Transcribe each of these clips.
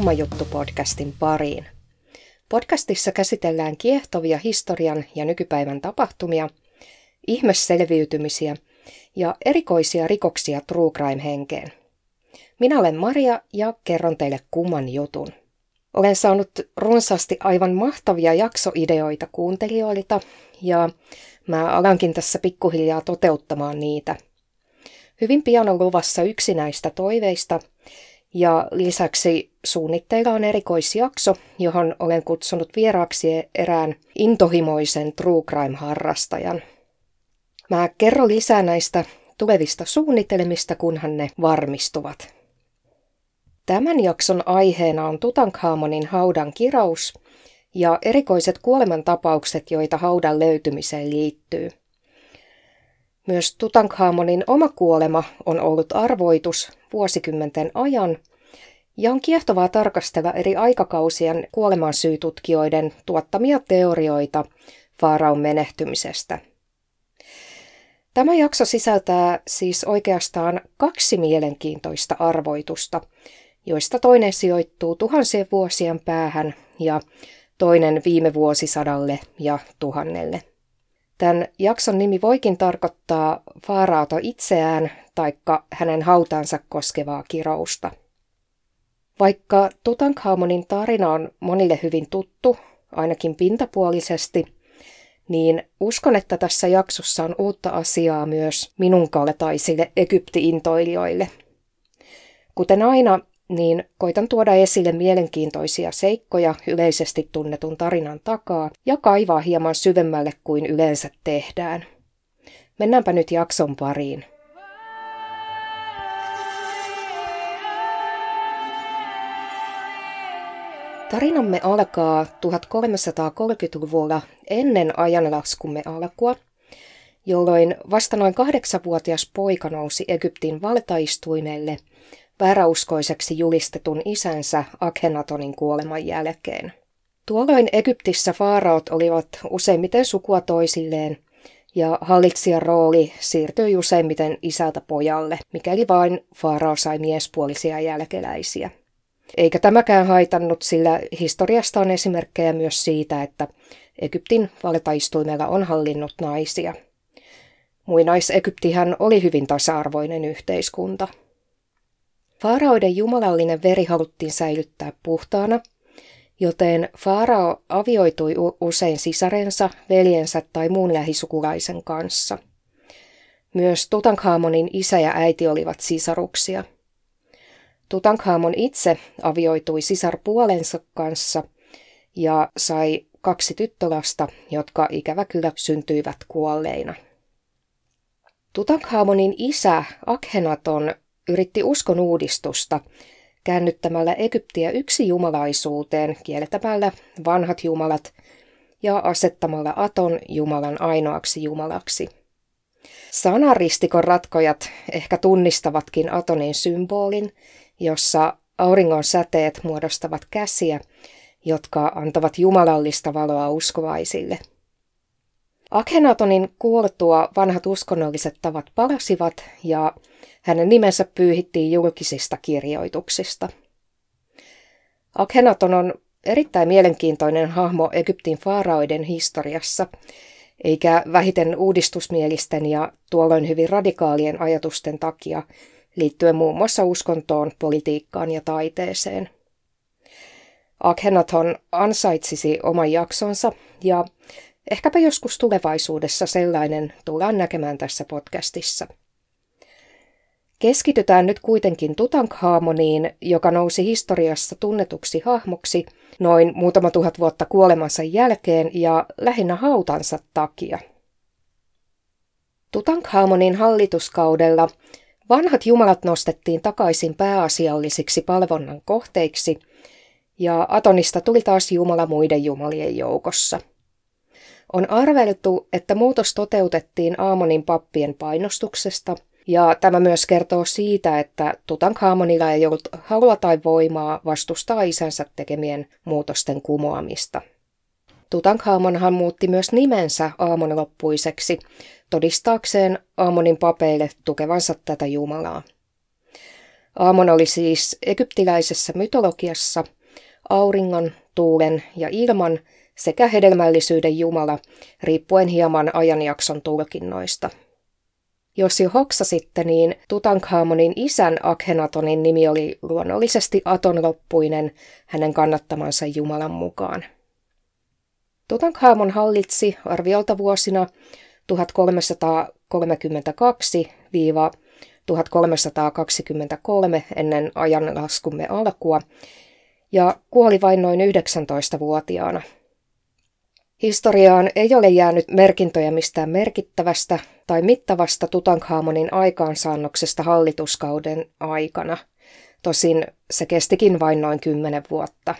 Tervetuloa Kummajuttu-podcastin pariin. Podcastissa käsitellään kiehtovia historian ja nykypäivän tapahtumia, ihmeselviytymisiä ja erikoisia rikoksia True Crime-henkeen. Minä olen Maria ja kerron teille kumman jutun. Olen saanut runsaasti aivan mahtavia jaksoideoita kuuntelijoilta ja mä alankin tässä pikkuhiljaa toteuttamaan niitä. Hyvin pian on luvassa yksi näistä toiveista ja lisäksi suunnitteilla on erikoisjakso, johon olen kutsunut vieraaksi erään intohimoisen true crime-harrastajan. Mä kerron lisää näistä tulevista suunnitelmista, kunhan ne varmistuvat. Tämän jakson aiheena on Tutankhamonin haudan kirous ja erikoiset kuolemantapaukset, joita haudan löytymiseen liittyy. Myös Tutankhamonin oma kuolema on ollut arvoitus vuosikymmenten ajan ja on kiehtovaa tarkastella eri aikakausien kuolemansyytutkijoiden tuottamia teorioita Faaraon menehtymisestä. Tämä jakso sisältää siis oikeastaan kaksi mielenkiintoista arvoitusta, joista toinen sijoittuu tuhansien vuosien päähän ja toinen viime vuosisadalle ja tuhannelle. Tämän jakson nimi voikin tarkoittaa Faaraata itseään taikka hänen hautansa koskevaa kirousta. Vaikka Tutankhamonin tarina on monille hyvin tuttu, ainakin pintapuolisesti, niin uskon, että tässä jaksossa on uutta asiaa myös minun kaltaisille Egypti-intoilijoille. Kuten aina, niin koitan tuoda esille mielenkiintoisia seikkoja yleisesti tunnetun tarinan takaa ja kaivaa hieman syvemmälle kuin yleensä tehdään. Mennäänpä nyt jakson pariin. Tarinamme alkaa 1330-luvulla ennen ajanlaskumme alkua, jolloin vasta noin kahdeksanvuotias poika nousi Egyptin valtaistuimelle vääräuskoiseksi julistetun isänsä Akhenatonin kuoleman jälkeen. Tuolloin Egyptissä faaraot olivat useimmiten sukua toisilleen, ja hallitsijan rooli siirtyi useimmiten isältä pojalle, mikäli vain faarao sai miespuolisia jälkeläisiä. Eikä tämäkään haitannut, sillä historiasta on esimerkkejä myös siitä, että Egyptin valtaistuimella on hallinnut naisia. Muinais-Egyptihän oli hyvin tasa-arvoinen yhteiskunta. Faaraoiden jumalallinen veri haluttiin säilyttää puhtaana, joten Faarao avioitui usein sisarensa, veljensä tai muun lähisukulaisen kanssa. Myös Tutankhamonin isä ja äiti olivat sisaruksia. Tutankhamon itse avioitui sisarpuolensa kanssa ja sai kaksi tyttölasta, jotka ikävä kyllä syntyivät kuolleina. Tutankhamonin isä Akhenaton yritti uskon uudistusta käännyttämällä Egyptiä yksi jumalaisuuteen, kieltämällä vanhat jumalat ja asettamalla Aton jumalan ainoaksi jumalaksi. Sanaristikon ratkojat ehkä tunnistavatkin Atonin symbolin, jossa auringon säteet muodostavat käsiä, jotka antavat jumalallista valoa uskovaisille. Akhenatonin kuoltua vanhat uskonnolliset tavat palasivat ja hänen nimensä pyyhittiin julkisista kirjoituksista. Akhenaton on erittäin mielenkiintoinen hahmo Egyptin faaraoiden historiassa, eikä vähiten uudistusmielisten ja tuolloin hyvin radikaalien ajatusten takia liittyen muun muassa uskontoon, politiikkaan ja taiteeseen. Akhenaton ansaitsisi oman jaksonsa ja ehkäpä joskus tulevaisuudessa sellainen tullaan näkemään tässä podcastissa – Keskitytään nyt kuitenkin Tutankhamoniin, joka nousi historiassa tunnetuksi hahmoksi noin muutama tuhat vuotta kuolemansa jälkeen ja lähinnä hautansa takia. Tutankhamonin hallituskaudella vanhat jumalat nostettiin takaisin pääasiallisiksi palvonnan kohteiksi ja Atonista tuli taas jumala muiden jumalien joukossa. On arveltu, että muutos toteutettiin Aamonin pappien painostuksesta – ja tämä myös kertoo siitä, että Tutankhamonilla ei ollut halua tai voimaa vastustaa isänsä tekemien muutosten kumoamista. Tutankhamonhan muutti myös nimensä Aamon loppuiseksi, todistaakseen Aamonin papeille tukevansa tätä Jumalaa. Aamon oli siis egyptiläisessä mytologiassa auringon, tuulen ja ilman sekä hedelmällisyyden jumala, riippuen hieman ajanjakson tulkinnoista. Jos jo hoksasitte, niin Tutankhamonin isän Akhenatonin nimi oli luonnollisesti Atonloppuinen hänen kannattamansa Jumalan mukaan. Tutankhamon hallitsi arviolta vuosina 1322-1323 ennen ajanlaskumme alkua ja kuoli vain noin 19-vuotiaana – Historiaan ei ole jäänyt merkintöjä mistään merkittävästä tai mittavasta Tutankhamonin aikaansaannoksesta hallituskauden aikana. Tosin se kestikin vain noin kymmenen vuotta.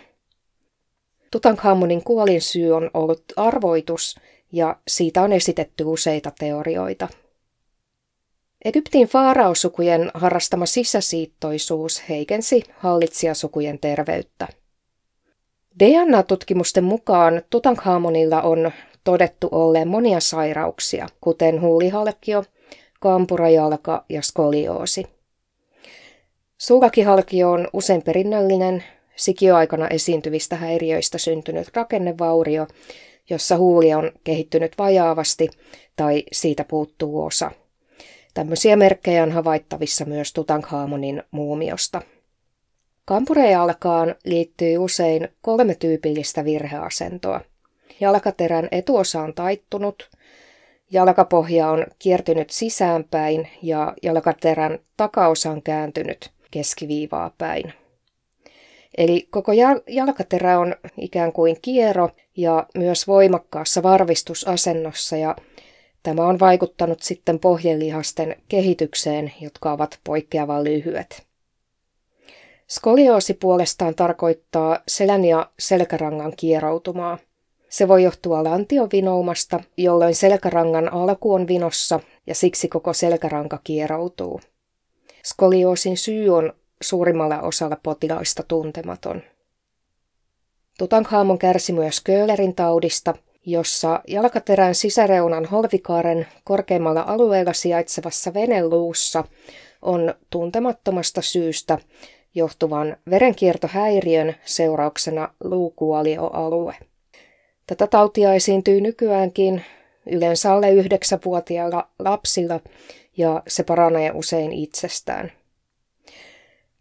Tutankhamonin kuolin syy on ollut arvoitus ja siitä on esitetty useita teorioita. Egyptin faaraosukujen harrastama sisäsiittoisuus heikensi hallitsijasukujen terveyttä. DNA-tutkimusten mukaan Tutankhamonilla on todettu olleen monia sairauksia, kuten huulihalkio, kampurajalka ja skolioosi. Suurakihalkio on usein perinnöllinen, sikioaikana esiintyvistä häiriöistä syntynyt rakennevaurio, jossa huuli on kehittynyt vajaavasti tai siitä puuttuu osa. Tämmöisiä merkkejä on havaittavissa myös Tutankhamonin muumiosta. Kampurejalkaan liittyy usein kolme tyypillistä virheasentoa. Jalkaterän etuosa on taittunut, jalkapohja on kiertynyt sisäänpäin ja jalkaterän takaosa on kääntynyt keskiviivaa päin. Eli koko jalkaterä on ikään kuin kiero ja myös voimakkaassa varvistusasennossa ja tämä on vaikuttanut sitten pohjelihasten kehitykseen, jotka ovat poikkeavan lyhyet. Skolioosi puolestaan tarkoittaa selän ja selkärangan kieroutumaa. Se voi johtua lantiovinoumasta, jolloin selkärangan alku on vinossa ja siksi koko selkäranka kieroutuu. Skolioosin syy on suurimmalla osalla potilaista tuntematon. Tutankhamon kärsi myös Köhlerin taudista, jossa jalkaterän sisäreunan holvikaaren korkeimmalla alueella sijaitsevassa veneluussa on tuntemattomasta syystä johtuvan verenkiertohäiriön seurauksena luukuolioalue. Tätä tautia esiintyy nykyäänkin yleensä alle yhdeksänvuotiailla lapsilla ja se paranee usein itsestään.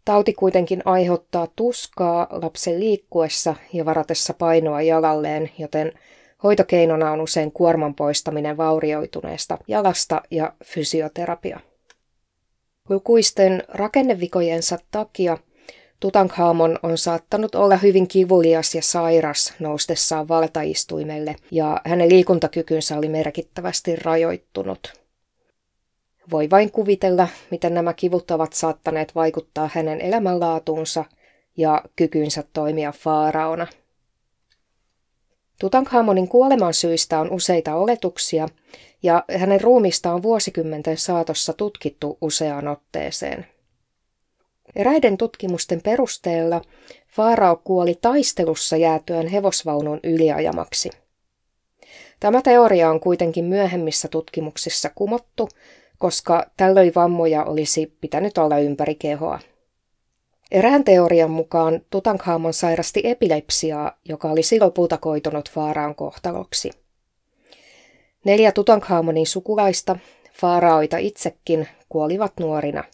Tauti kuitenkin aiheuttaa tuskaa lapsen liikkuessa ja varatessa painoa jalalleen, joten hoitokeinona on usein kuorman poistaminen vaurioituneesta jalasta ja fysioterapia. Lukuisten rakennevikojensa takia Tutankhamon on saattanut olla hyvin kivulias ja sairas noustessaan valtaistuimelle ja hänen liikuntakykynsä oli merkittävästi rajoittunut. Voi vain kuvitella, miten nämä kivut ovat saattaneet vaikuttaa hänen elämänlaatuunsa ja kykynsä toimia faaraona. Tutankhamonin kuoleman syistä on useita oletuksia, ja hänen ruumista on vuosikymmenten saatossa tutkittu useaan otteeseen. Eräiden tutkimusten perusteella Faarao kuoli taistelussa jäätyön hevosvaunun yliajamaksi. Tämä teoria on kuitenkin myöhemmissä tutkimuksissa kumottu, koska tällöin vammoja olisi pitänyt olla ympäri kehoa. Erään teorian mukaan Tutankhamon sairasti epilepsiaa, joka olisi lopulta koitunut Faaraan kohtaloksi. Neljä Tutankhamonin sukulaista, faaraoita itsekin, kuolivat nuorina.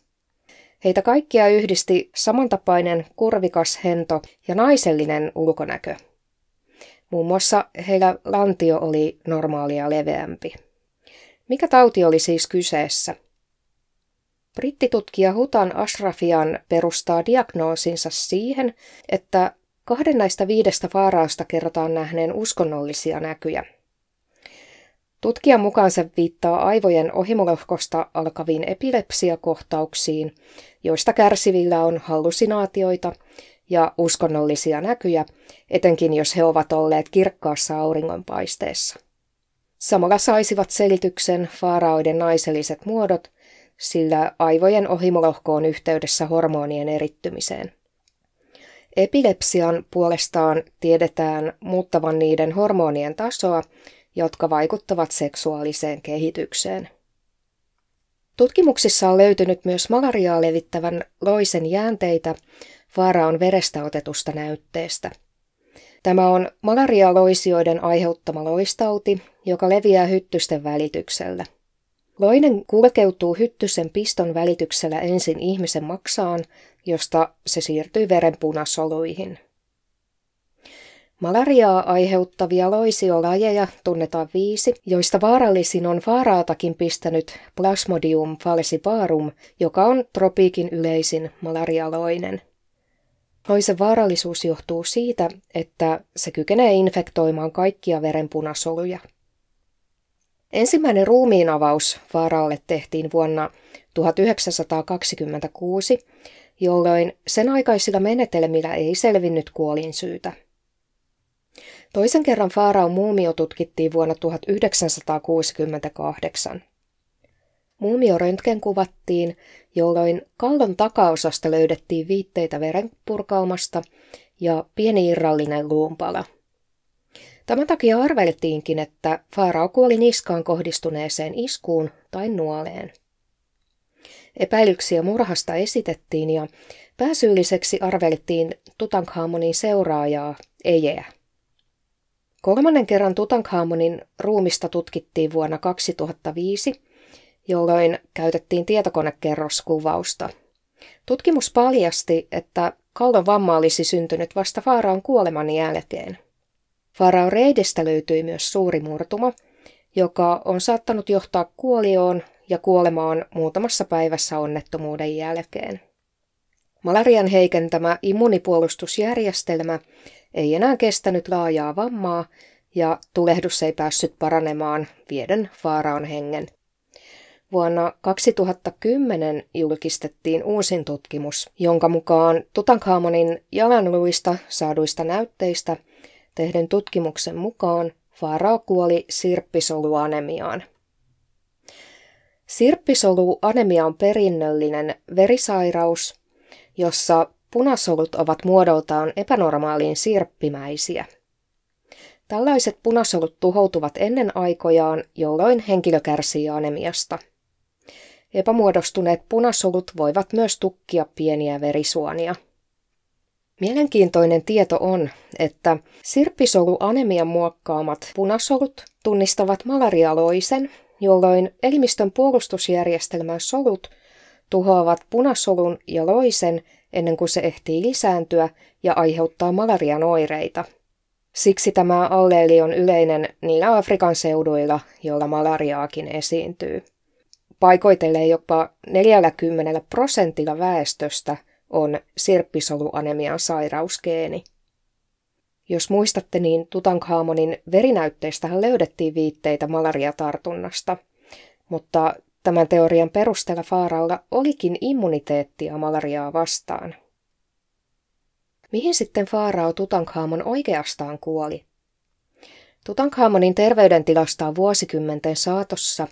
Heitä kaikkia yhdisti samantapainen kurvikas hento ja naisellinen ulkonäkö. Muun muassa heillä lantio oli normaalia leveämpi. Mikä tauti oli siis kyseessä? Brittitutkija Hutan Ashrafian perustaa diagnoosinsa siihen, että kahden näistä viidestä vaaraasta kerrotaan nähneen uskonnollisia näkyjä – Tutkijan mukaan se viittaa aivojen ohimolohkosta alkaviin epilepsiakohtauksiin, joista kärsivillä on hallusinaatioita ja uskonnollisia näkyjä, etenkin jos he ovat olleet kirkkaassa auringonpaisteessa. Samalla saisivat selityksen faaraoiden naiselliset muodot, sillä aivojen ohimolohko on yhteydessä hormonien erittymiseen. Epilepsian puolestaan tiedetään muuttavan niiden hormonien tasoa jotka vaikuttavat seksuaaliseen kehitykseen. Tutkimuksissa on löytynyt myös malariaa levittävän loisen jäänteitä Faaraon verestä otetusta näytteestä. Tämä on malarialoisioiden aiheuttama loistauti, joka leviää hyttysten välityksellä. Loinen kulkeutuu hyttysen piston välityksellä ensin ihmisen maksaan, josta se siirtyy verenpunasoluihin. Malariaa aiheuttavia loisiolajeja tunnetaan viisi, joista vaarallisin on vaaraatakin pistänyt Plasmodium falciparum, joka on tropiikin yleisin malarialoinen. Loisen vaarallisuus johtuu siitä, että se kykenee infektoimaan kaikkia verenpunasoluja. Ensimmäinen ruumiinavaus vaaraalle tehtiin vuonna 1926, jolloin sen aikaisilla menetelmillä ei selvinnyt kuolinsyytä. Toisen kerran Faaraon muumio tutkittiin vuonna 1968. Muumio röntgenkuvattiin, jolloin kallon takaosasta löydettiin viitteitä verenpurkaumasta ja pieni irrallinen luunpala. Tämän takia arveltiinkin, että Faarao kuoli niskaan kohdistuneeseen iskuun tai nuoleen. Epäilyksiä murhasta esitettiin ja pääsyylliseksi arveltiin Tutankhamonin seuraajaa Ejeä. Kolmannen kerran Tutankhamonin ruumista tutkittiin vuonna 2005, jolloin käytettiin tietokonekerroskuvausta. Tutkimus paljasti, että kallon vamma olisi syntynyt vasta Faaraon kuoleman jälkeen. Faaraon reidestä löytyi myös suuri murtuma, joka on saattanut johtaa kuolioon ja kuolemaan muutamassa päivässä onnettomuuden jälkeen. Malarian heikentämä immunipuolustusjärjestelmä ei enää kestänyt laajaa vammaa ja tulehdus ei päässyt paranemaan vieden Faaraon hengen. Vuonna 2010 julkistettiin uusin tutkimus, jonka mukaan Tutankhamonin jalanluista saaduista näytteistä tehden tutkimuksen mukaan Faarao kuoli sirppisoluanemiaan. Sirppisoluanemia on perinnöllinen verisairaus, jossa punasolut ovat muodoltaan epänormaaliin sirppimäisiä. Tällaiset punasolut tuhoutuvat ennen aikojaan, jolloin henkilö kärsii anemiasta. Epämuodostuneet punasolut voivat myös tukkia pieniä verisuonia. Mielenkiintoinen tieto on, että sirppisoluanemian muokkaamat punasolut tunnistavat malarialoisen, jolloin elimistön puolustusjärjestelmän solut tuhoavat punasolun ja loisen ennen kuin se ehtii lisääntyä ja aiheuttaa malarian oireita. Siksi tämä alleeli on yleinen niillä Afrikan seuduilla, joilla malariaakin esiintyy. Paikoitellen jopa 40 prosentilla väestöstä on sirppisoluanemian sairausgeeni. Jos muistatte, niin Tutankhamonin verinäytteistähän löydettiin viitteitä malariatartunnasta, mutta Tämän teorian perusteella Faaralla olikin immuniteettia malariaa vastaan. Mihin sitten Faarao Tutankhamon oikeastaan kuoli? Tutankhamonin terveydentilasta on vuosikymmenten saatossa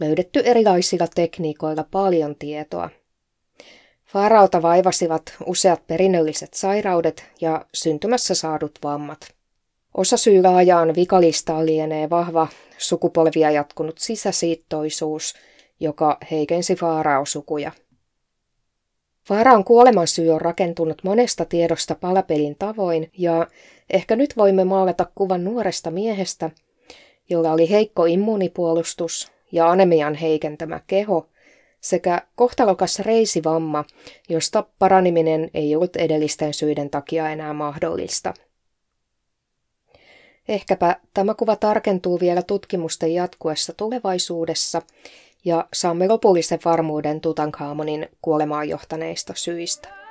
löydetty erilaisilla tekniikoilla paljon tietoa. Faaraota vaivasivat useat perinnölliset sairaudet ja syntymässä saadut vammat. Osa syy laajaan vikalistaan lienee vahva sukupolvia jatkunut sisäsiittoisuus – joka heikensi Faarao-sukuja. Faaraon kuolemansyy on rakentunut monesta tiedosta palapelin tavoin, ja ehkä nyt voimme maalata kuvan nuoresta miehestä, jolla oli heikko immunipuolustus ja anemian heikentämä keho, sekä kohtalokas reisivamma, josta paraniminen ei ollut edellisten syiden takia enää mahdollista. Ehkäpä tämä kuva tarkentuu vielä tutkimusten jatkuessa tulevaisuudessa, ja saamme lopullisen varmuuden Tutankhamonin kuolemaan johtaneista syistä.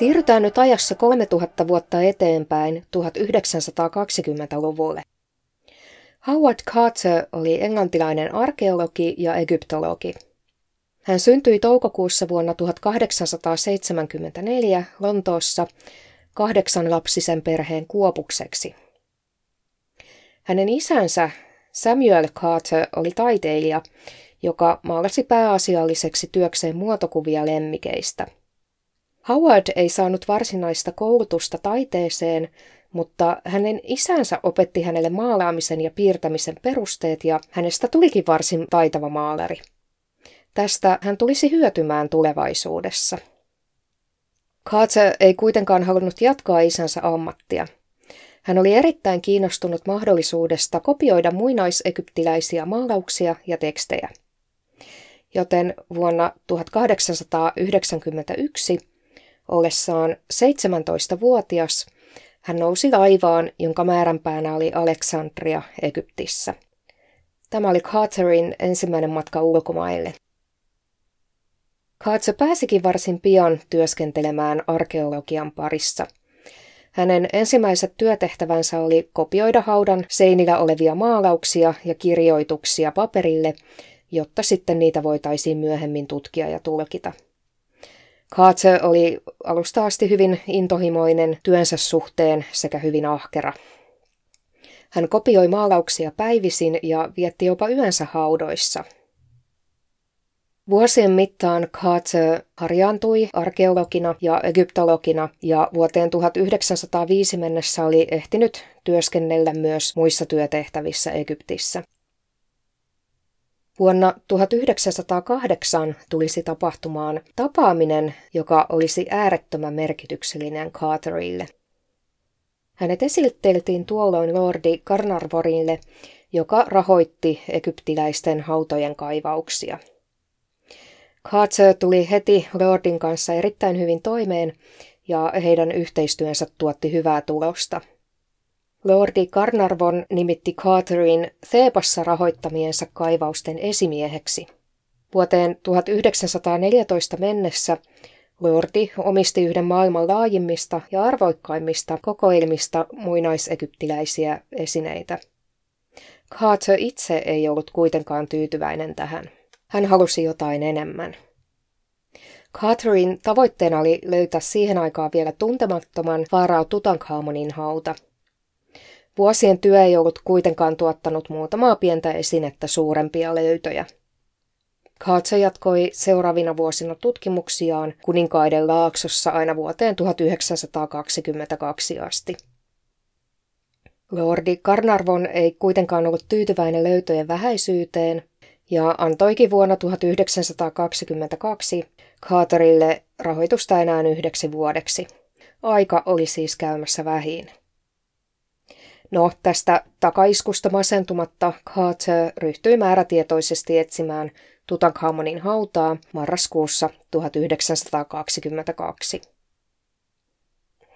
Siirrytään nyt ajassa 3000 vuotta eteenpäin 1920-luvulle. Howard Carter oli englantilainen arkeologi ja egyptologi. Hän syntyi toukokuussa vuonna 1874 Lontoossa kahdeksan lapsisen perheen kuopukseksi. Hänen isänsä Samuel Carter oli taiteilija, joka maalasi pääasialliseksi työkseen muotokuvia lemmikeistä. Howard ei saanut varsinaista koulutusta taiteeseen, mutta hänen isänsä opetti hänelle maalaamisen ja piirtämisen perusteet ja hänestä tulikin varsin taitava maalari. Tästä hän tulisi hyötymään tulevaisuudessa. Carter ei kuitenkaan halunnut jatkaa isänsä ammattia. Hän oli erittäin kiinnostunut mahdollisuudesta kopioida muinaisegyptiläisiä maalauksia ja tekstejä. Joten vuonna 1891, ollessaan 17-vuotias, hän nousi laivaan, jonka määränpäänä oli Aleksandria Egyptissä. Tämä oli Carterin ensimmäinen matka ulkomaille. Carter pääsikin varsin pian työskentelemään arkeologian parissa. Hänen ensimmäiset työtehtävänsä oli kopioida haudan seinillä olevia maalauksia ja kirjoituksia paperille, jotta sitten niitä voitaisiin myöhemmin tutkia ja tulkita. Carter oli alusta asti hyvin intohimoinen työnsä suhteen sekä hyvin ahkera. Hän kopioi maalauksia päivisin ja vietti jopa yönsä haudoissa. Vuosien mittaan Carter harjaantui arkeologina ja egyptologina ja vuoteen 1905 mennessä oli ehtinyt työskennellä myös muissa työtehtävissä Egyptissä. Vuonna 1908 tulisi tapahtumaan tapaaminen, joka olisi äärettömän merkityksellinen Carterille. Hänet esitteltiin tuolloin Lordi Carnarvorille, joka rahoitti egyptiläisten hautojen kaivauksia. Carter tuli heti Lordin kanssa erittäin hyvin toimeen ja heidän yhteistyönsä tuotti hyvää tulosta – Lordi Carnarvon nimitti Carterin Thebassa rahoittamiensa kaivausten esimieheksi. Vuoteen 1914 mennessä Lordi omisti yhden maailman laajimmista ja arvoikkaimmista kokoelmista muinaisegyptiläisiä esineitä. Carter itse ei ollut kuitenkaan tyytyväinen tähän. Hän halusi jotain enemmän. Carterin tavoitteena oli löytää siihen aikaan vielä tuntemattoman Faarao Tutankhamonin hauta – Vuosien työ ei ollut kuitenkaan tuottanut muutamaa pientä esinettä suurempia löytöjä. Carter jatkoi seuraavina vuosina tutkimuksiaan kuninkaiden laaksossa aina vuoteen 1922 asti. Lordi Carnarvon ei kuitenkaan ollut tyytyväinen löytöjen vähäisyyteen ja antoikin vuonna 1922 Carterille rahoitusta enää yhdeksi vuodeksi. Aika oli siis käymässä vähin. No, tästä takaiskusta masentumatta Carter ryhtyi määrätietoisesti etsimään Tutankhamonin hautaa marraskuussa 1922.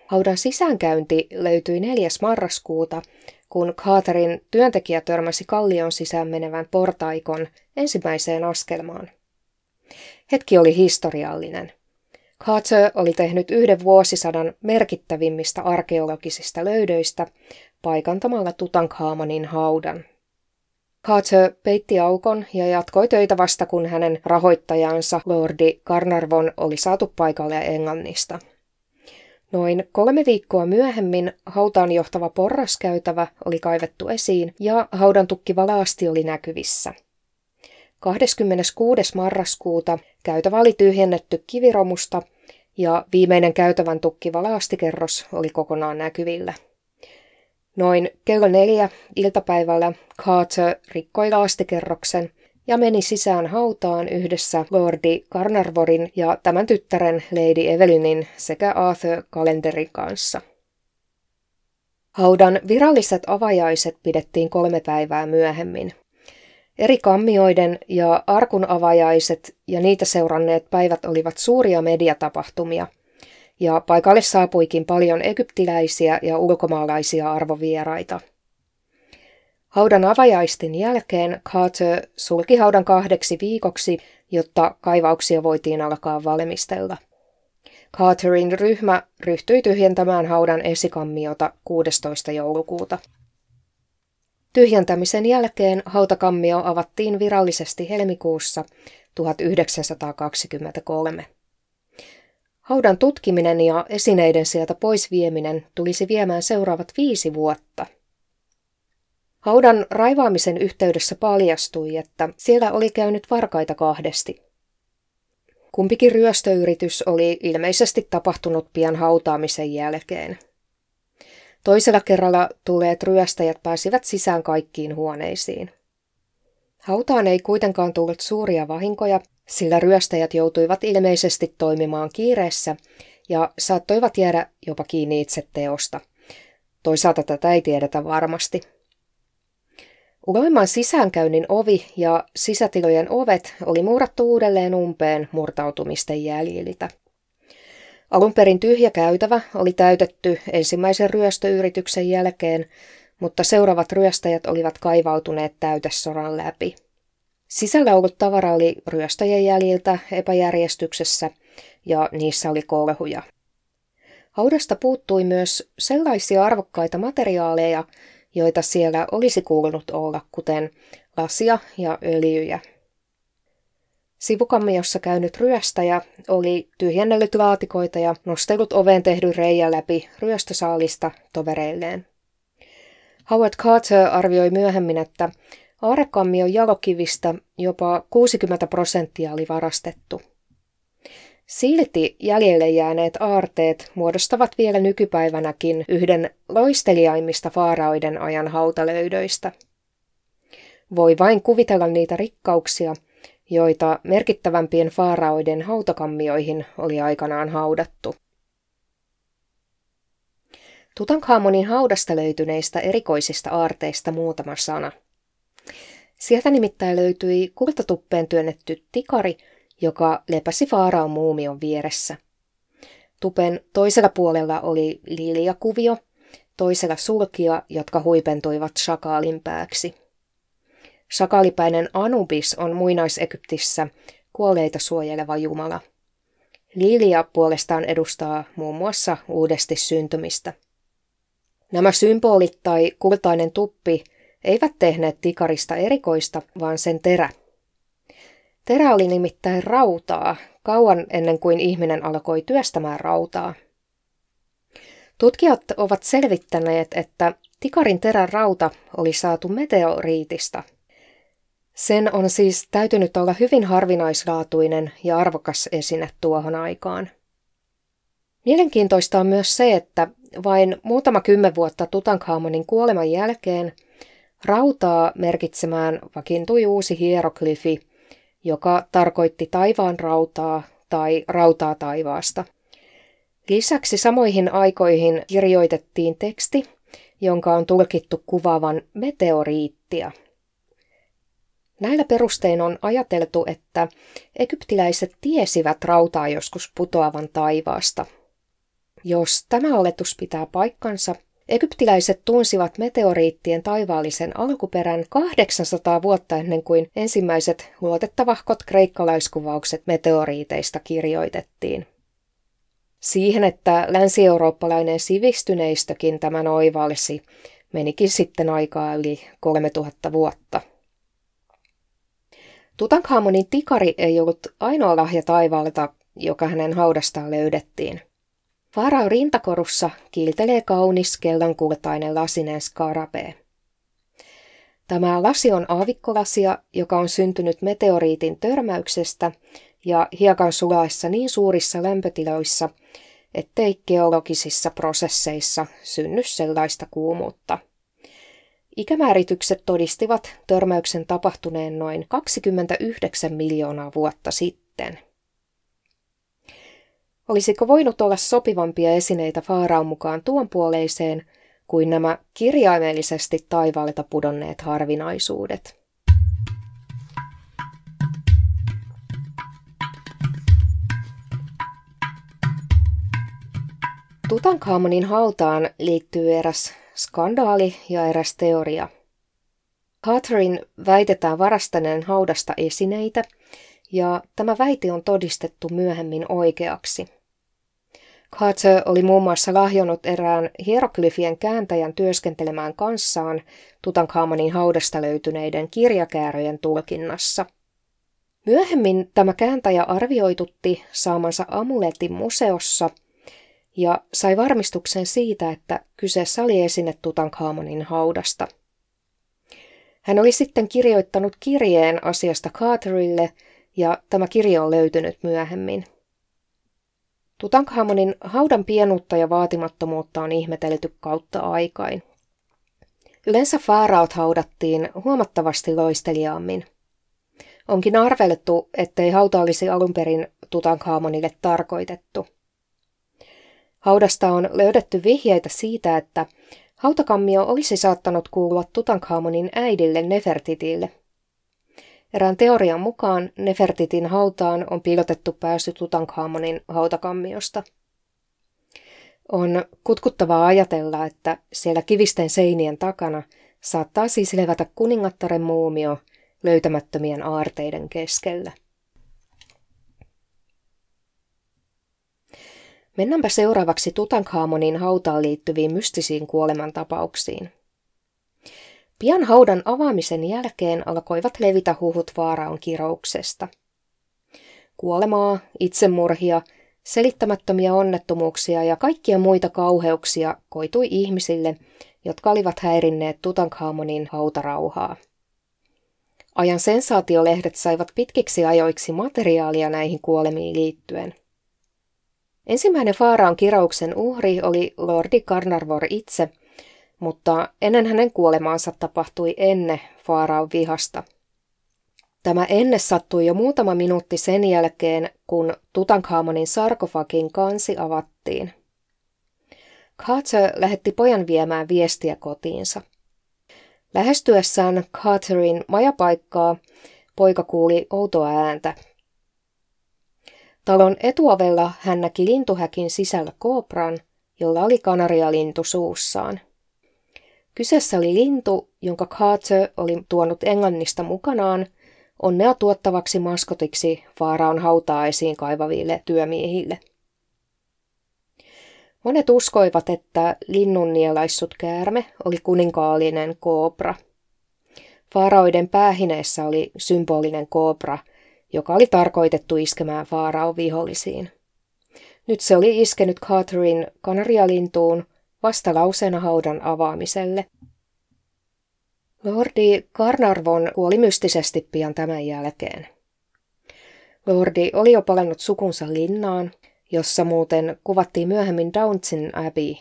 Haudan sisäänkäynti löytyi 4. marraskuuta, kun Carterin työntekijä törmäsi kallion sisään menevän portaikon ensimmäiseen askelmaan. Hetki oli historiallinen. Carter oli tehnyt yhden vuosisadan merkittävimmistä arkeologisista löydöistä paikantamalla Tutankhamonin haudan. Carter peitti aukon ja jatkoi töitä vasta kun hänen rahoittajansa Lordi Carnarvon oli saatu paikalle Englannista. Noin kolme viikkoa myöhemmin hautaan johtava porraskäytävä oli kaivettu esiin ja haudan tukkiva laasti oli näkyvissä. 26. marraskuuta käytävä oli tyhjennetty kiviromusta ja viimeinen käytävän tukkiva laastikerros oli kokonaan näkyvillä. Noin kello neljä iltapäivällä Carter rikkoi laastikerroksen ja meni sisään hautaan yhdessä Lordi Carnarvorin ja tämän tyttären Lady Evelynin sekä Arthur Calenderin kanssa. Haudan viralliset avajaiset pidettiin kolme päivää myöhemmin. Eri kammioiden ja arkun avajaiset ja niitä seuranneet päivät olivat suuria mediatapahtumia – ja paikalle saapuikin paljon egyptiläisiä ja ulkomaalaisia arvovieraita. Haudan avajaisten jälkeen Carter sulki haudan kahdeksi viikoksi, jotta kaivauksia voitiin alkaa valmistella. Carterin ryhmä ryhtyi tyhjentämään haudan esikammiota 16. joulukuuta. Tyhjentämisen jälkeen hautakammio avattiin virallisesti helmikuussa 1923. Haudan tutkiminen ja esineiden sieltä pois vieminen tulisi viemään seuraavat viisi vuotta. Haudan raivaamisen yhteydessä paljastui, että siellä oli käynyt varkaita kahdesti. Kumpikin ryöstöyritys oli ilmeisesti tapahtunut pian hautaamisen jälkeen. Toisella kerralla tulleet ryöstäjät pääsivät sisään kaikkiin huoneisiin. Hautaan ei kuitenkaan tullut suuria vahinkoja, sillä ryöstäjät joutuivat ilmeisesti toimimaan kiireessä ja saattoivat jäädä jopa kiinni itse teosta. Toisaalta tätä ei tiedetä varmasti. Uloiman sisäänkäynnin ovi ja sisätilojen ovet oli muurattu uudelleen umpeen murtautumisten jäljiltä. Alun perin tyhjä käytävä oli täytetty ensimmäisen ryöstöyrityksen jälkeen, mutta seuraavat ryöstäjät olivat kaivautuneet täytesoran läpi. Sisällä ollut tavara oli ryöstäjien jäljiltä epäjärjestyksessä ja niissä oli kolhuja. Haudasta puuttui myös sellaisia arvokkaita materiaaleja, joita siellä olisi kuulunut olla, kuten lasia ja öljyjä. Sivukammiossa käynyt ryöstäjä oli tyhjennellyt laatikoita ja nostellut oveen tehdyn reijän läpi ryöstösaalista tovereilleen. Howard Carter arvioi myöhemmin, että aarekammion jalokivistä jopa 60 prosenttia oli varastettu. Silti jäljelle jääneet aarteet muodostavat vielä nykypäivänäkin yhden loisteliaimmista faaraoiden ajan hautalöydöistä. Voi vain kuvitella niitä rikkauksia, joita merkittävämpien faaraoiden hautakammioihin oli aikanaan haudattu. Tutankhamonin haudasta löytyneistä erikoisista aarteista muutama sana. Sieltä nimittäin löytyi kultatuppeen työnnetty tikari, joka lepäsi faaraon muumion vieressä. Tupen toisella puolella oli liliakuvio, toisella sulkia, jotka huipentuivat shakaalin pääksi. Sakalipäinen Anubis on muinais-Egyptissä kuolleita suojeleva jumala. Lilia puolestaan edustaa muun muassa uudesti syntymistä. Nämä symbolit tai kultainen tuppi eivät tehneet tikarista erikoista, vaan sen terä. Terä oli nimittäin rautaa, kauan ennen kuin ihminen alkoi työstämään rautaa. Tutkijat ovat selvittäneet, että tikarin terän rauta oli saatu meteoriitista – sen on siis täytynyt olla hyvin harvinaislaatuinen ja arvokas esine tuohon aikaan. Mielenkiintoista on myös se, että vain muutama kymmen vuotta Tutankhamonin kuoleman jälkeen rautaa merkitsemään vakiintui uusi hieroglyfi, joka tarkoitti taivaan rautaa tai rautaa taivaasta. Lisäksi samoihin aikoihin kirjoitettiin teksti, jonka on tulkittu kuvaavan meteoriittia – Näillä perustein on ajateltu, että egyptiläiset tiesivät rautaa joskus putoavan taivaasta. Jos tämä oletus pitää paikkansa, egyptiläiset tunsivat meteoriittien taivaallisen alkuperän 800 vuotta ennen kuin ensimmäiset luotettavahkot kreikkalaiskuvaukset meteoriiteista kirjoitettiin. Siihen, että länsi-eurooppalainen sivistyneistökin tämän oivalsi, menikin sitten aikaa yli 3000 vuotta. Tutankhamonin tikari ei ollut ainoa lahja taivaalta, joka hänen haudastaan löydettiin. Farao rintakorussa kiiltelee kaunis kellankultainen lasinen skarabee. Tämä lasi on aavikkolasia, joka on syntynyt meteoriitin törmäyksestä ja hiekan sulaessa niin suurissa lämpötiloissa, ettei geologisissa prosesseissa synny sellaista kuumuutta – Ikämääritykset todistivat törmäyksen tapahtuneen noin 29 miljoonaa vuotta sitten. Olisiko voinut olla sopivampia esineitä Faaraon mukaan tuon puoleiseen kuin nämä kirjaimellisesti taivaalta pudonneet harvinaisuudet? Tutankhamonin hautaan liittyy eräs skandaali ja eräs teoria. Catherine väitetään varastaneen haudasta esineitä, ja tämä väite on todistettu myöhemmin oikeaksi. Carter oli muun muassa lahjonnut erään hieroglyfien kääntäjän työskentelemään kanssaan Tutankhamonin haudasta löytyneiden kirjakääröjen tulkinnassa. Myöhemmin tämä kääntäjä arvioitutti saamansa amuletin museossa – ja sai varmistuksen siitä, että kyseessä oli esine Tutankhamonin haudasta. Hän oli sitten kirjoittanut kirjeen asiasta Carterille ja tämä kirje on löytynyt myöhemmin. Tutankhamonin haudan pienuutta ja vaatimattomuutta on ihmetelty kautta aikain. Yleensä faaraot haudattiin huomattavasti loisteliaammin. Onkin arveltu, ettei hauta olisi alun perin Tutankhamonille tarkoitettu. Haudasta on löydetty vihjeitä siitä, että hautakammio olisi saattanut kuulua Tutankhamonin äidille Nefertitille. Erään teorian mukaan Nefertitin hautaan on piilotettu pääsy Tutankhamonin hautakammiosta. On kutkuttavaa ajatella, että siellä kivisten seinien takana saattaa siis levätä kuningattaren muumio löytämättömien aarteiden keskellä. Mennäänpä seuraavaksi Tutankhamonin hautaan liittyviin mystisiin kuolemantapauksiin. Pian haudan avaamisen jälkeen alkoivat levitä huhut vaaraon kirouksesta. Kuolemaa, itsemurhia, selittämättömiä onnettomuuksia ja kaikkia muita kauheuksia koitui ihmisille, jotka olivat häirinneet Tutankhamonin hautarauhaa. Ajan sensaatiolehdet saivat pitkiksi ajoiksi materiaalia näihin kuolemiin liittyen – Ensimmäinen Faaraan kirauksen uhri oli Lordi Carnarvor itse, mutta ennen hänen kuolemaansa tapahtui enne Faaraan vihasta. Tämä enne sattui jo muutama minuutti sen jälkeen, kun Tutankhamonin sarkofagin kansi avattiin. Carter lähetti pojan viemään viestiä kotiinsa. Lähestyessään Carterin majapaikkaa poika kuuli outoa ääntä – Talon etuovella hän näki lintuhäkin sisällä koopran, jolla oli kanarialintu suussaan. Kyseessä oli lintu, jonka Carter oli tuonut Englannista mukanaan onnea tuottavaksi maskotiksi Faaraon hautaa esiin kaivaville työmiehille. Monet uskoivat, että linnun nielaissut käärme oli kuninkaallinen koopra. Faaraoiden päähineessä oli symbolinen koopra – joka oli tarkoitettu iskemään Faarao vihollisiin. Nyt se oli iskenyt Catherine kanarialintuun vastalauseena haudan avaamiselle. Lordi Carnarvon kuoli mystisesti pian tämän jälkeen. Lordi oli jo palannut sukunsa linnaan, jossa muuten kuvattiin myöhemmin Downsin Abbey.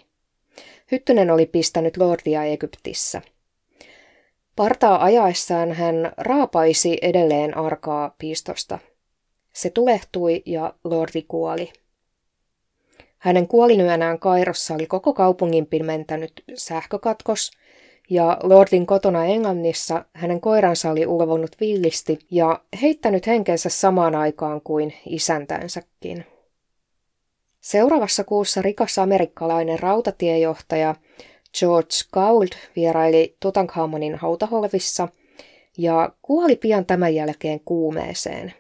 Hyttynen oli pistänyt Lordia Egyptissä – Partaa ajaessaan hän raapaisi edelleen arkaa piistosta. Se tulehtui ja lordi kuoli. Hänen kuolinyönään Kairossa oli koko kaupungin pimentänyt sähkökatkos, ja Lordin kotona Englannissa hänen koiransa oli ulvonut villisti ja heittänyt henkensä samaan aikaan kuin isäntänsäkin. Seuraavassa kuussa rikas amerikkalainen rautatiejohtaja George Gould vieraili Tutankhamonin hautaholvissa ja kuoli pian tämän jälkeen kuumeeseen.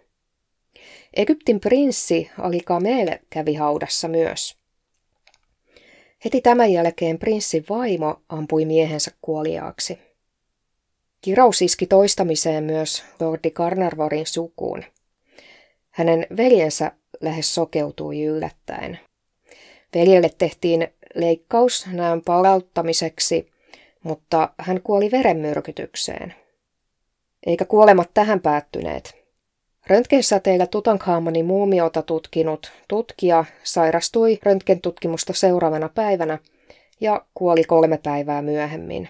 Egyptin prinssi Ali Kamel kävi haudassa myös. Heti tämän jälkeen prinssin vaimo ampui miehensä kuoliaaksi. Kirous iski toistamiseen myös Lordi Carnarvorin sukuun. Hänen veljensä lähes sokeutui yllättäen. Veljelle tehtiin leikkaus näön palauttamiseksi, mutta hän kuoli verenmyrkytykseen. Eikä kuolemat tähän päättyneet. Röntgensäteillä Tutankhamonin muumiota tutkinut tutkija sairastui röntgentutkimusta seuraavana päivänä ja kuoli kolme päivää myöhemmin.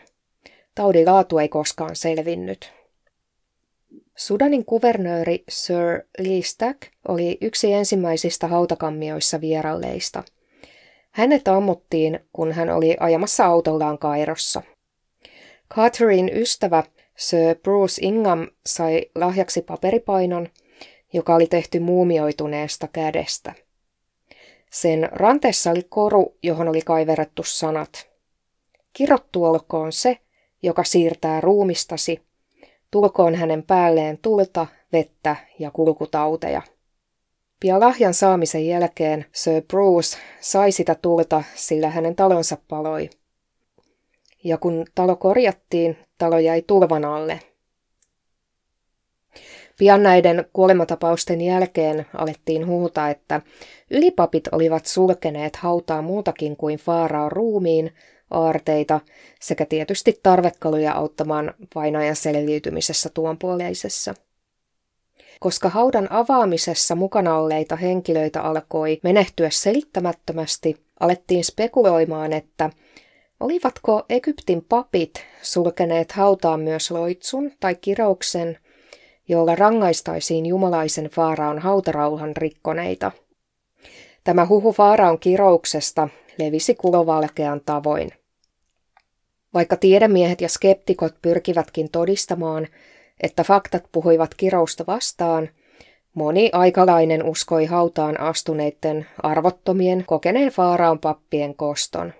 Taudin laatu ei koskaan selvinnyt. Sudanin kuvernööri Sir Lee Stack oli yksi ensimmäisistä hautakammioissa vieralleista – hänet ammuttiin, kun hän oli ajamassa autollaan Kairossa. Catherine ystävä Sir Bruce Ingham sai lahjaksi paperipainon, joka oli tehty muumioituneesta kädestä. Sen ranteessa oli koru, johon oli kaiverrettu sanat. Kirottu olkoon se, joka siirtää ruumistasi, tulkoon hänen päälleen tulta, vettä ja kulkutauteja. Pian lahjan saamisen jälkeen Sir Bruce sai sitä tulta, sillä hänen talonsa paloi. Ja kun talo korjattiin, talo jäi tulvan alle. Pian näiden kuolematapausten jälkeen alettiin huuta, että ylipapit olivat sulkeneet hautaa muutakin kuin Faaraan ruumiin, aarteita sekä tietysti tarvekaluja auttamaan vainajan selviytymisessä tuonpuoleisessa. koska haudan avaamisessa mukana olleita henkilöitä alkoi menehtyä selittämättömästi, alettiin spekuloimaan, että olivatko Egyptin papit sulkeneet hautaan myös loitsun tai kirouksen, jolla rangaistaisiin jumalaisen faaraon hautarauhan rikkoneita. Tämä huhu faaraon kirouksesta levisi kulovalkean tavoin. Vaikka tiedemiehet ja skeptikot pyrkivätkin todistamaan, että faktat puhuivat kirousta vastaan, moni aikalainen uskoi hautaan astuneiden arvottomien kokeneen faaraon pappien koston.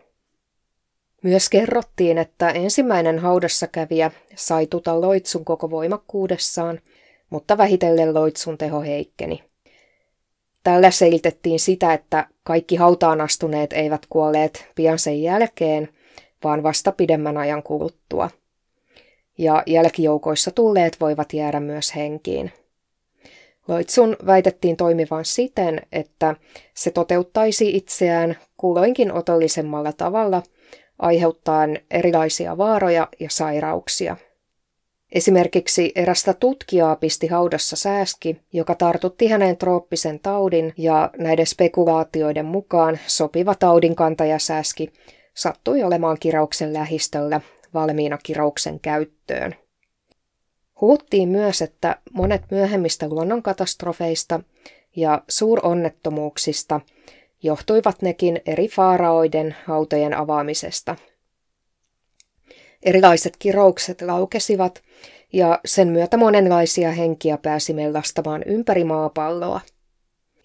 Myös kerrottiin, että ensimmäinen haudassa kävijä sai tuta loitsun koko voimakkuudessaan, mutta vähitellen loitsun teho heikkeni. Tällä selitettiin sitä, että kaikki hautaan astuneet eivät kuolleet pian sen jälkeen, vaan vasta pidemmän ajan kuluttua. Ja jälkijoukoissa tulleet voivat jäädä myös henkiin. Loitsun väitettiin toimivan siten, että se toteuttaisi itseään kulloinkin otollisemmalla tavalla, aiheuttaen erilaisia vaaroja ja sairauksia. Esimerkiksi erästä tutkijaa pisti haudassa sääski, joka tartutti hänen trooppisen taudin ja näiden spekulaatioiden mukaan sopiva taudinkantajasääski sattui olemaan kirauksen lähistöllä valmiina kirauksen käyttöön. Huuttiin myös, että monet myöhemmistä luonnonkatastrofeista ja suuronnettomuuksista johtuivat nekin eri faaraoiden hautojen avaamisesta. Erilaiset kiroukset laukesivat ja sen myötä monenlaisia henkiä pääsi mellastamaan ympäri maapalloa.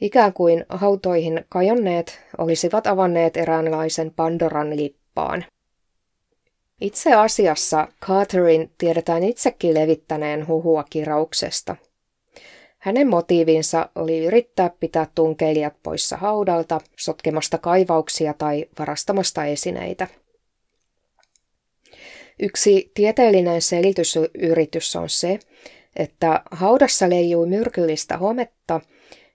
Ikään kuin hautoihin kajonneet olisivat avanneet eräänlaisen Pandoran lippaan. Itse asiassa Carterin tiedetään itsekin levittäneen huhua kirauksesta. Hänen motiivinsa oli yrittää pitää tunkeilijat poissa haudalta, sotkemasta kaivauksia tai varastamasta esineitä. Yksi tieteellinen selitysyritys on se, että haudassa leijui myrkyllistä hometta,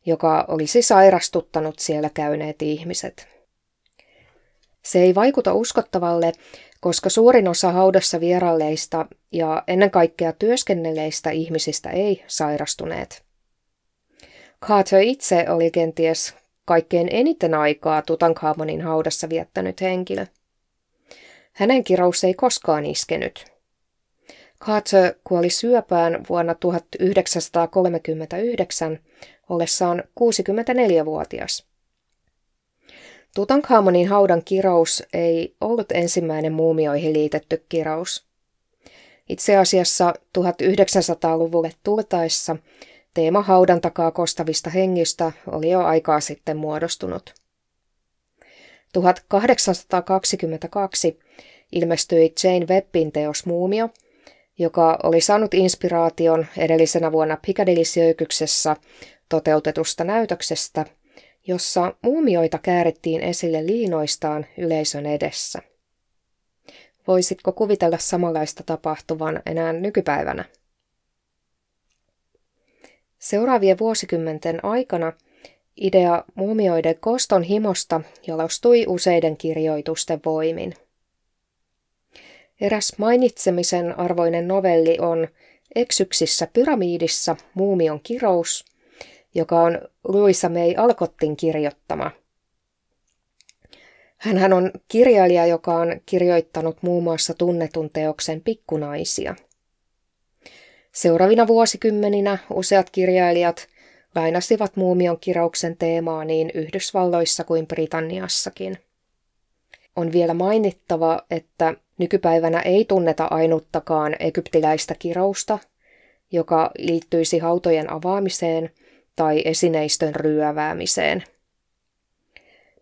joka olisi sairastuttanut siellä käyneet ihmiset. Se ei vaikuta uskottavalle, koska suurin osa haudassa vieralleista ja ennen kaikkea työskennelleistä ihmisistä ei sairastuneet. Carter itse oli kenties kaikkein eniten aikaa Tutankhamonin haudassa viettänyt henkilö. Hänen kirous ei koskaan iskenyt. Carter kuoli syöpään vuonna 1939 ollessaan 64-vuotias. Tutankhamonin haudan kirous ei ollut ensimmäinen muumioihin liitetty kirous. Itse asiassa 1900-luvulle tultaessa teema haudan takaa kostavista hengistä oli jo aikaa sitten muodostunut. 1822 ilmestyi Jane Webbin teos Muumio, joka oli saanut inspiraation edellisenä vuonna Piccadilly-syökyksessä toteutetusta näytöksestä, jossa muumioita käärittiin esille liinoistaan yleisön edessä. Voisitko kuvitella samanlaista tapahtuvan enää nykypäivänä? Seuraavien vuosikymmenten aikana idea muumioiden koston himosta jalostui useiden kirjoitusten voimin. Eräs mainitsemisen arvoinen novelli on Eksyksissä pyramiidissa muumion kirous, joka on Louisa May Alcottin kirjoittama. Hänhän on kirjailija, joka on kirjoittanut muun muassa tunnetun teoksen Pikkunaisia. Seuraavina vuosikymmeninä useat kirjailijat lainasivat muumion kirauksen teemaa niin Yhdysvalloissa kuin Britanniassakin. On vielä mainittava, että nykypäivänä ei tunneta ainuttakaan egyptiläistä kirousta, joka liittyisi hautojen avaamiseen tai esineistön ryöväämiseen.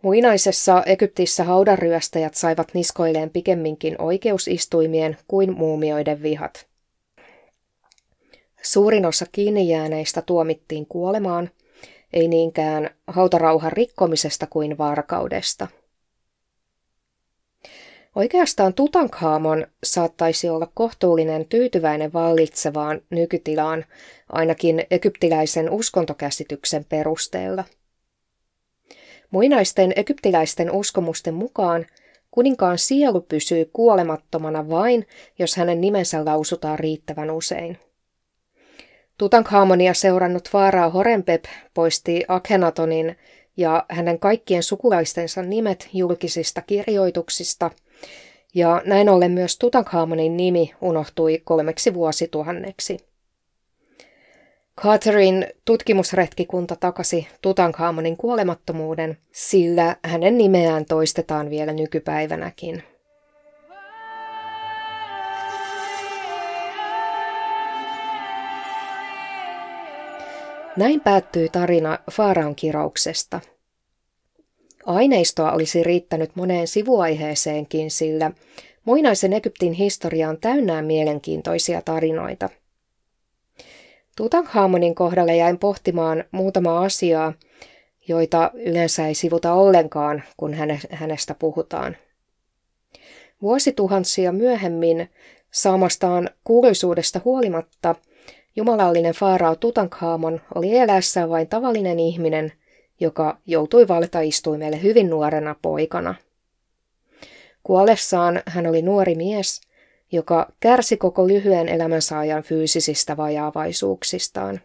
Muinaisessa Egyptissä haudanryöstäjät saivat niskoilleen pikemminkin oikeusistuimien kuin muumioiden vihat. Suurin osa kiinni jääneistä tuomittiin kuolemaan, ei niinkään hautarauhan rikkomisesta kuin varkaudesta. Oikeastaan Tutankhamon saattaisi olla kohtuullinen tyytyväinen vallitsevaan nykytilaan, ainakin egyptiläisen uskontokäsityksen perusteella. Muinaisten egyptiläisten uskomusten mukaan kuninkaan sielu pysyy kuolemattomana vain, jos hänen nimensä lausutaan riittävän usein. Tutankhamonia seurannut Faarao Horenpep poisti Akhenatonin ja hänen kaikkien sukulaistensa nimet julkisista kirjoituksista, ja näin ollen myös Tutankhamonin nimi unohtui kolmeksi vuosituhanneksi. Carterin tutkimusretkikunta takasi Tutankhamonin kuolemattomuuden, sillä hänen nimeään toistetaan vielä nykypäivänäkin. Näin päättyy tarina Faaraon kirauksesta. Aineistoa olisi riittänyt moneen sivuaiheeseenkin, sillä muinaisen Egyptin historia on täynnään mielenkiintoisia tarinoita. Tutankhamonin kohdalla jäin pohtimaan muutamaa asiaa, joita yleensä ei sivuta ollenkaan, kun hänestä puhutaan. Vuosituhansia myöhemmin saamastaan kuuluisuudesta huolimatta – Jumalallinen faarao Tutankhamon oli eläessään vain tavallinen ihminen, joka joutui valtaistuimelle hyvin nuorena poikana. Kuollessaan hän oli nuori mies, joka kärsi koko lyhyen elämänsä ajan fyysisistä vajaavaisuuksistaan.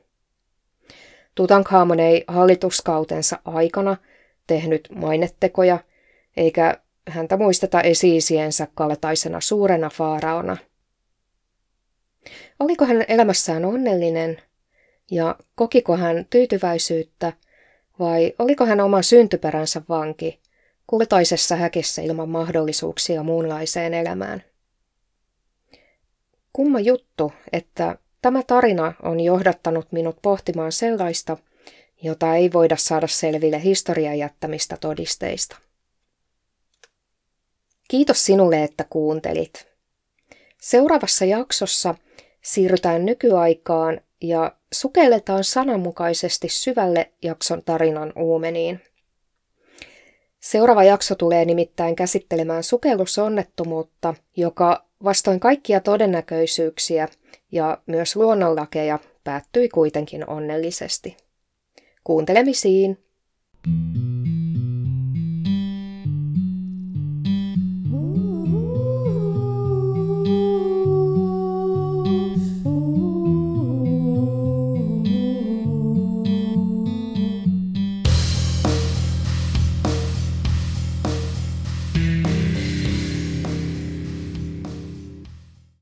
Tutankhamon ei hallituskautensa aikana tehnyt mainettekoja, eikä häntä muisteta esiisiensä kaltaisena suurena faaraona – Oliko hän elämässään onnellinen ja kokiko hän tyytyväisyyttä vai oliko hän oma syntyperänsä vanki kultaisessa häkissä ilman mahdollisuuksia muunlaiseen elämään? Kumma juttu, että tämä tarina on johdattanut minut pohtimaan sellaista, jota ei voida saada selville historian jättämistä todisteista. Kiitos sinulle, että kuuntelit. Seuraavassa jaksossa siirrytään nykyaikaan ja sukelletaan sananmukaisesti syvälle jakson tarinan uumeniin. Seuraava jakso tulee nimittäin käsittelemään sukellusonnettomuutta, joka vastoin kaikkia todennäköisyyksiä ja myös luonnonlakeja päättyi kuitenkin onnellisesti. Kuuntelemisiin! you